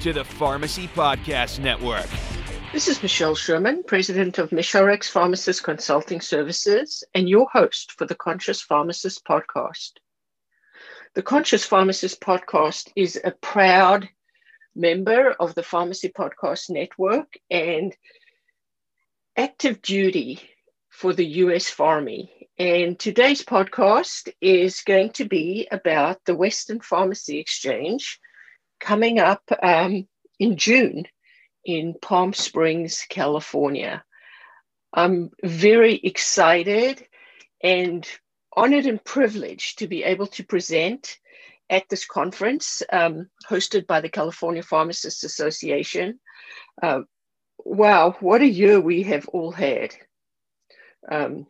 to the Pharmacy Podcast Network. This is Michelle Sherman, President of MishRx Pharmacist Consulting Services, and your host for the Conscious Pharmacist Podcast. The Conscious Pharmacist Podcast is a proud member of the Pharmacy Podcast Network and active duty for the US Pharmy. And today's podcast is going to be about the Western Pharmacy Exchange coming up um, in June in Palm Springs, California. I'm very excited and honored and privileged to be able to present at this conference um, hosted by the California Pharmacists Association. Uh, wow, what a year we have all had. Um,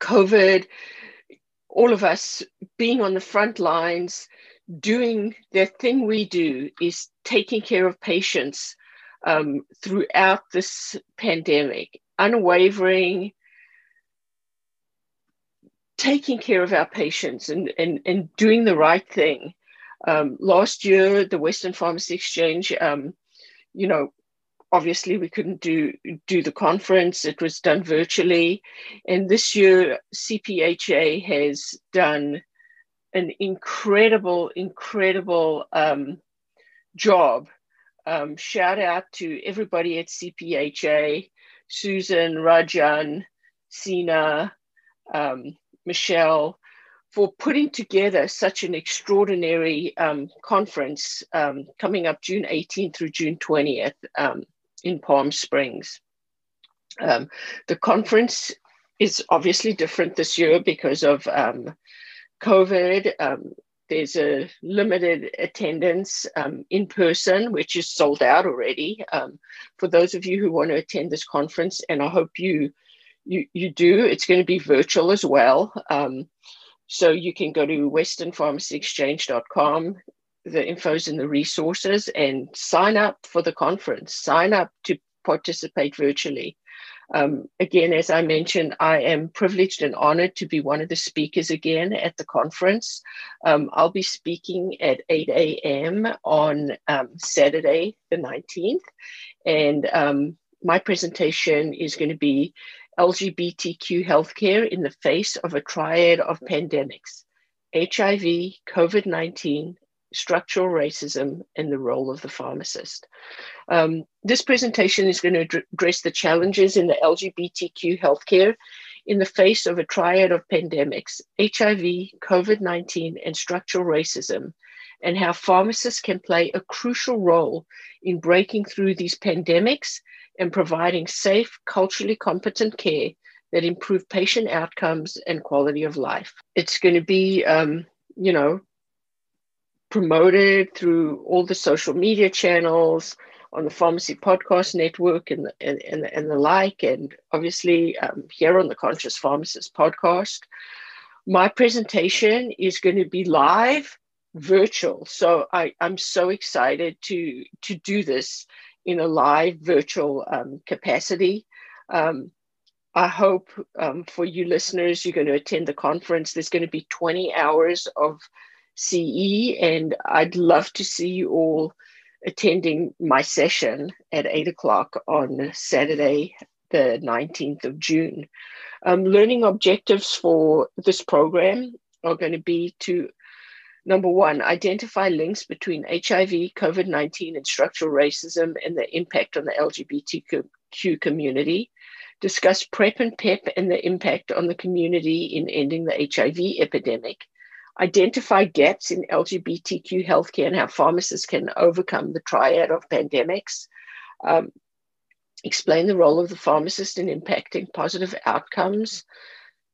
COVID, all of us being on the front lines, doing the thing we do is taking care of patients um, throughout this pandemic, unwavering, taking care of our patients and, and, and doing the right thing. Um, last year, the Western Pharmacy Exchange, um, you know, obviously we couldn't do do the conference. It was done virtually. And this year cpha has done an incredible incredible um, job. Um, shout out to everybody at cpha susan rajan sina um, michelle for putting together such an extraordinary um, conference um, coming up June 18th through June 20th. Um, in Palm Springs. Um, the conference is obviously different this year because of um, COVID. Um, there's a limited attendance um, in person, which is sold out already. Um, for those of you who want to attend this conference, and I hope you you, you do, it's going to be virtual as well. Um, so you can go to westernpharmacyexchange.com the infos and the resources and sign up for the conference, sign up to participate virtually. Um, again, as I mentioned, I am privileged and honored to be one of the speakers again at the conference. Um, I'll be speaking at 8 a.m. on um, Saturday, the 19th. And um, my presentation is going to be LGBTQ healthcare in the face of a triad of pandemics HIV, COVID 19, structural racism and the role of the pharmacist. Um, this presentation is going to address the challenges in the LGBTQ healthcare in the face of a triad of pandemics HIV, COVID 19, and structural racism, and how pharmacists can play a crucial role in breaking through these pandemics and providing safe, culturally competent care that improve patient outcomes and quality of life. It's going to be, um, you know, promoted through all the social media channels on the pharmacy podcast network and the, and, and, and the like and obviously um, here on the conscious pharmacist podcast. My presentation is going to be live virtual. So I, i'm so excited to to do this in a live virtual um, capacity. Um, I hope um, for you listeners, you're going to attend the conference. There's going to be 20 hours of CE, and I'd love to see you all attending my session at eight o'clock on Saturday, the 19th of June. Um, learning objectives for this program are going to be to number one, identify links between HIV, COVID 19, and structural racism and the impact on the LGBTQ community. Discuss PrEP and PEP and the impact on the community in ending the HIV epidemic identify gaps in LGBTQ healthcare and how pharmacists can overcome the triad of pandemics, um, explain the role of the pharmacist in impacting positive outcomes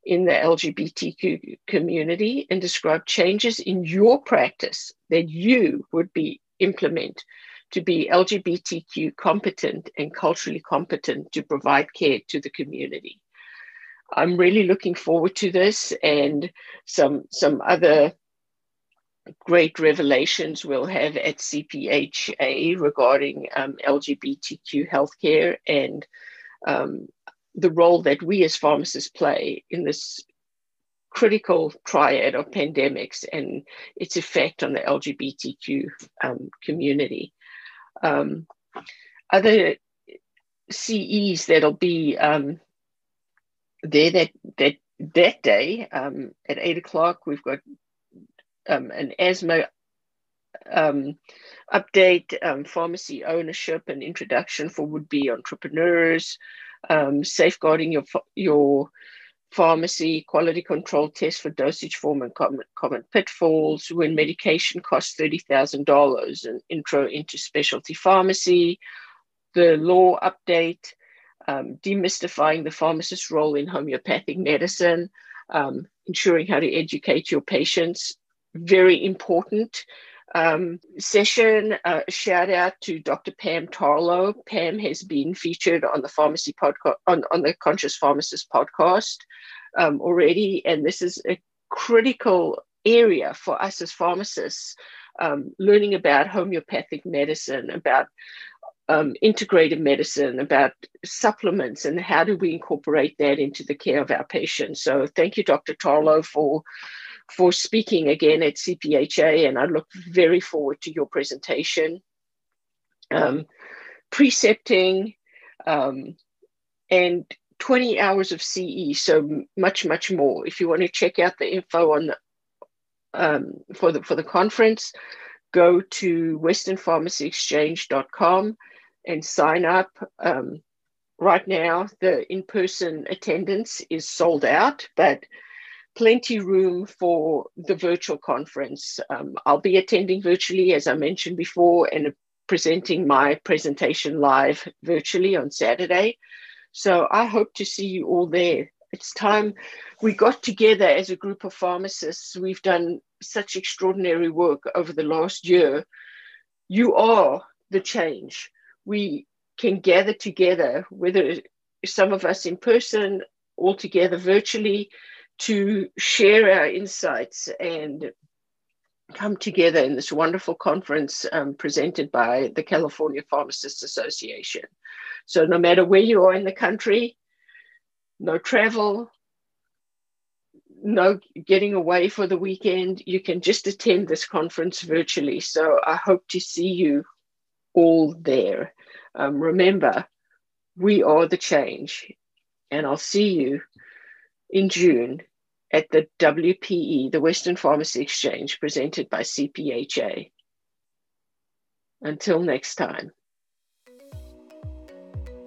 in the LGBTQ community, and describe changes in your practice that you would be implement to be LGBTQ competent and culturally competent to provide care to the community. I'm really looking forward to this and some some other great revelations we'll have at CPHA regarding um, LGBTQ healthcare and um, the role that we as pharmacists play in this critical triad of pandemics and its effect on the LGBTQ um, community. Um, other CEs that'll be um, there that that that day um, at eight o'clock, we've got um, an asthma um, update, um, pharmacy ownership and introduction for would-be entrepreneurs, um, safeguarding your your pharmacy, quality control test for dosage form and common, common pitfalls, when medication costs $30,000, an intro into specialty pharmacy, the law update, um, demystifying the pharmacist's role in homeopathic medicine, um, ensuring how to educate your patients. Very important um, session. Uh, shout out to Dr. Pam Tarlow. Pam has been featured on the pharmacy podcast, on, on the Conscious Pharmacist podcast um, already, and this is a critical area for us as pharmacists. Um, learning about homeopathic medicine, about um, integrated medicine, about supplements, and how do we incorporate that into the care of our patients. So, thank you, Dr. Tarlow, for for speaking again at CPHA, and I look very forward to your presentation. Um, precepting um, and 20 hours of CE, so much, much more. If you want to check out the info on the, um, for the for the conference, go to westernpharmacyexchange.com and sign up. Um, right now, the in-person attendance is sold out, but plenty room for the virtual conference. Um, I'll be attending virtually, as I mentioned before, and presenting my presentation live virtually on Saturday. So I hope to see you all there. It's time we got together as a group of pharmacists. We've done such extraordinary work over the last year. You are the change. We can gather together, whether some of us in person, all together virtually, to share our insights and come together in this wonderful conference um, presented by the California Pharmacists Association. So, no matter where you are in the country, no travel, no getting away for the weekend, you can just attend this conference virtually. So, I hope to see you all there. Um, remember, we are the change, and I'll see you in June at the WPE, the Western Pharmacy Exchange, presented by CPHA. Until next time.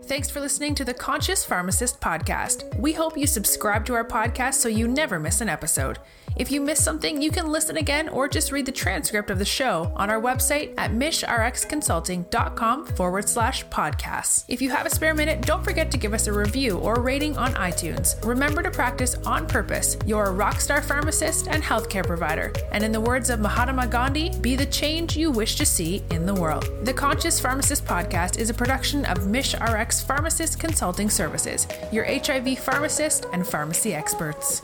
Thanks for listening to the Conscious Pharmacist podcast. We hope you subscribe to our podcast so you never miss an episode. If you miss something, you can listen again or just read the transcript of the show on our website at mishrxconsulting.com forward slash podcasts. If you have a spare minute, don't forget to give us a review or rating on iTunes. Remember to practice on purpose. You're a rockstar pharmacist and healthcare provider. And in the words of Mahatma Gandhi, be the change you wish to see in the world. The Conscious Pharmacist podcast is a production of MishRx Pharmacist Consulting Services, your HIV pharmacist and pharmacy experts.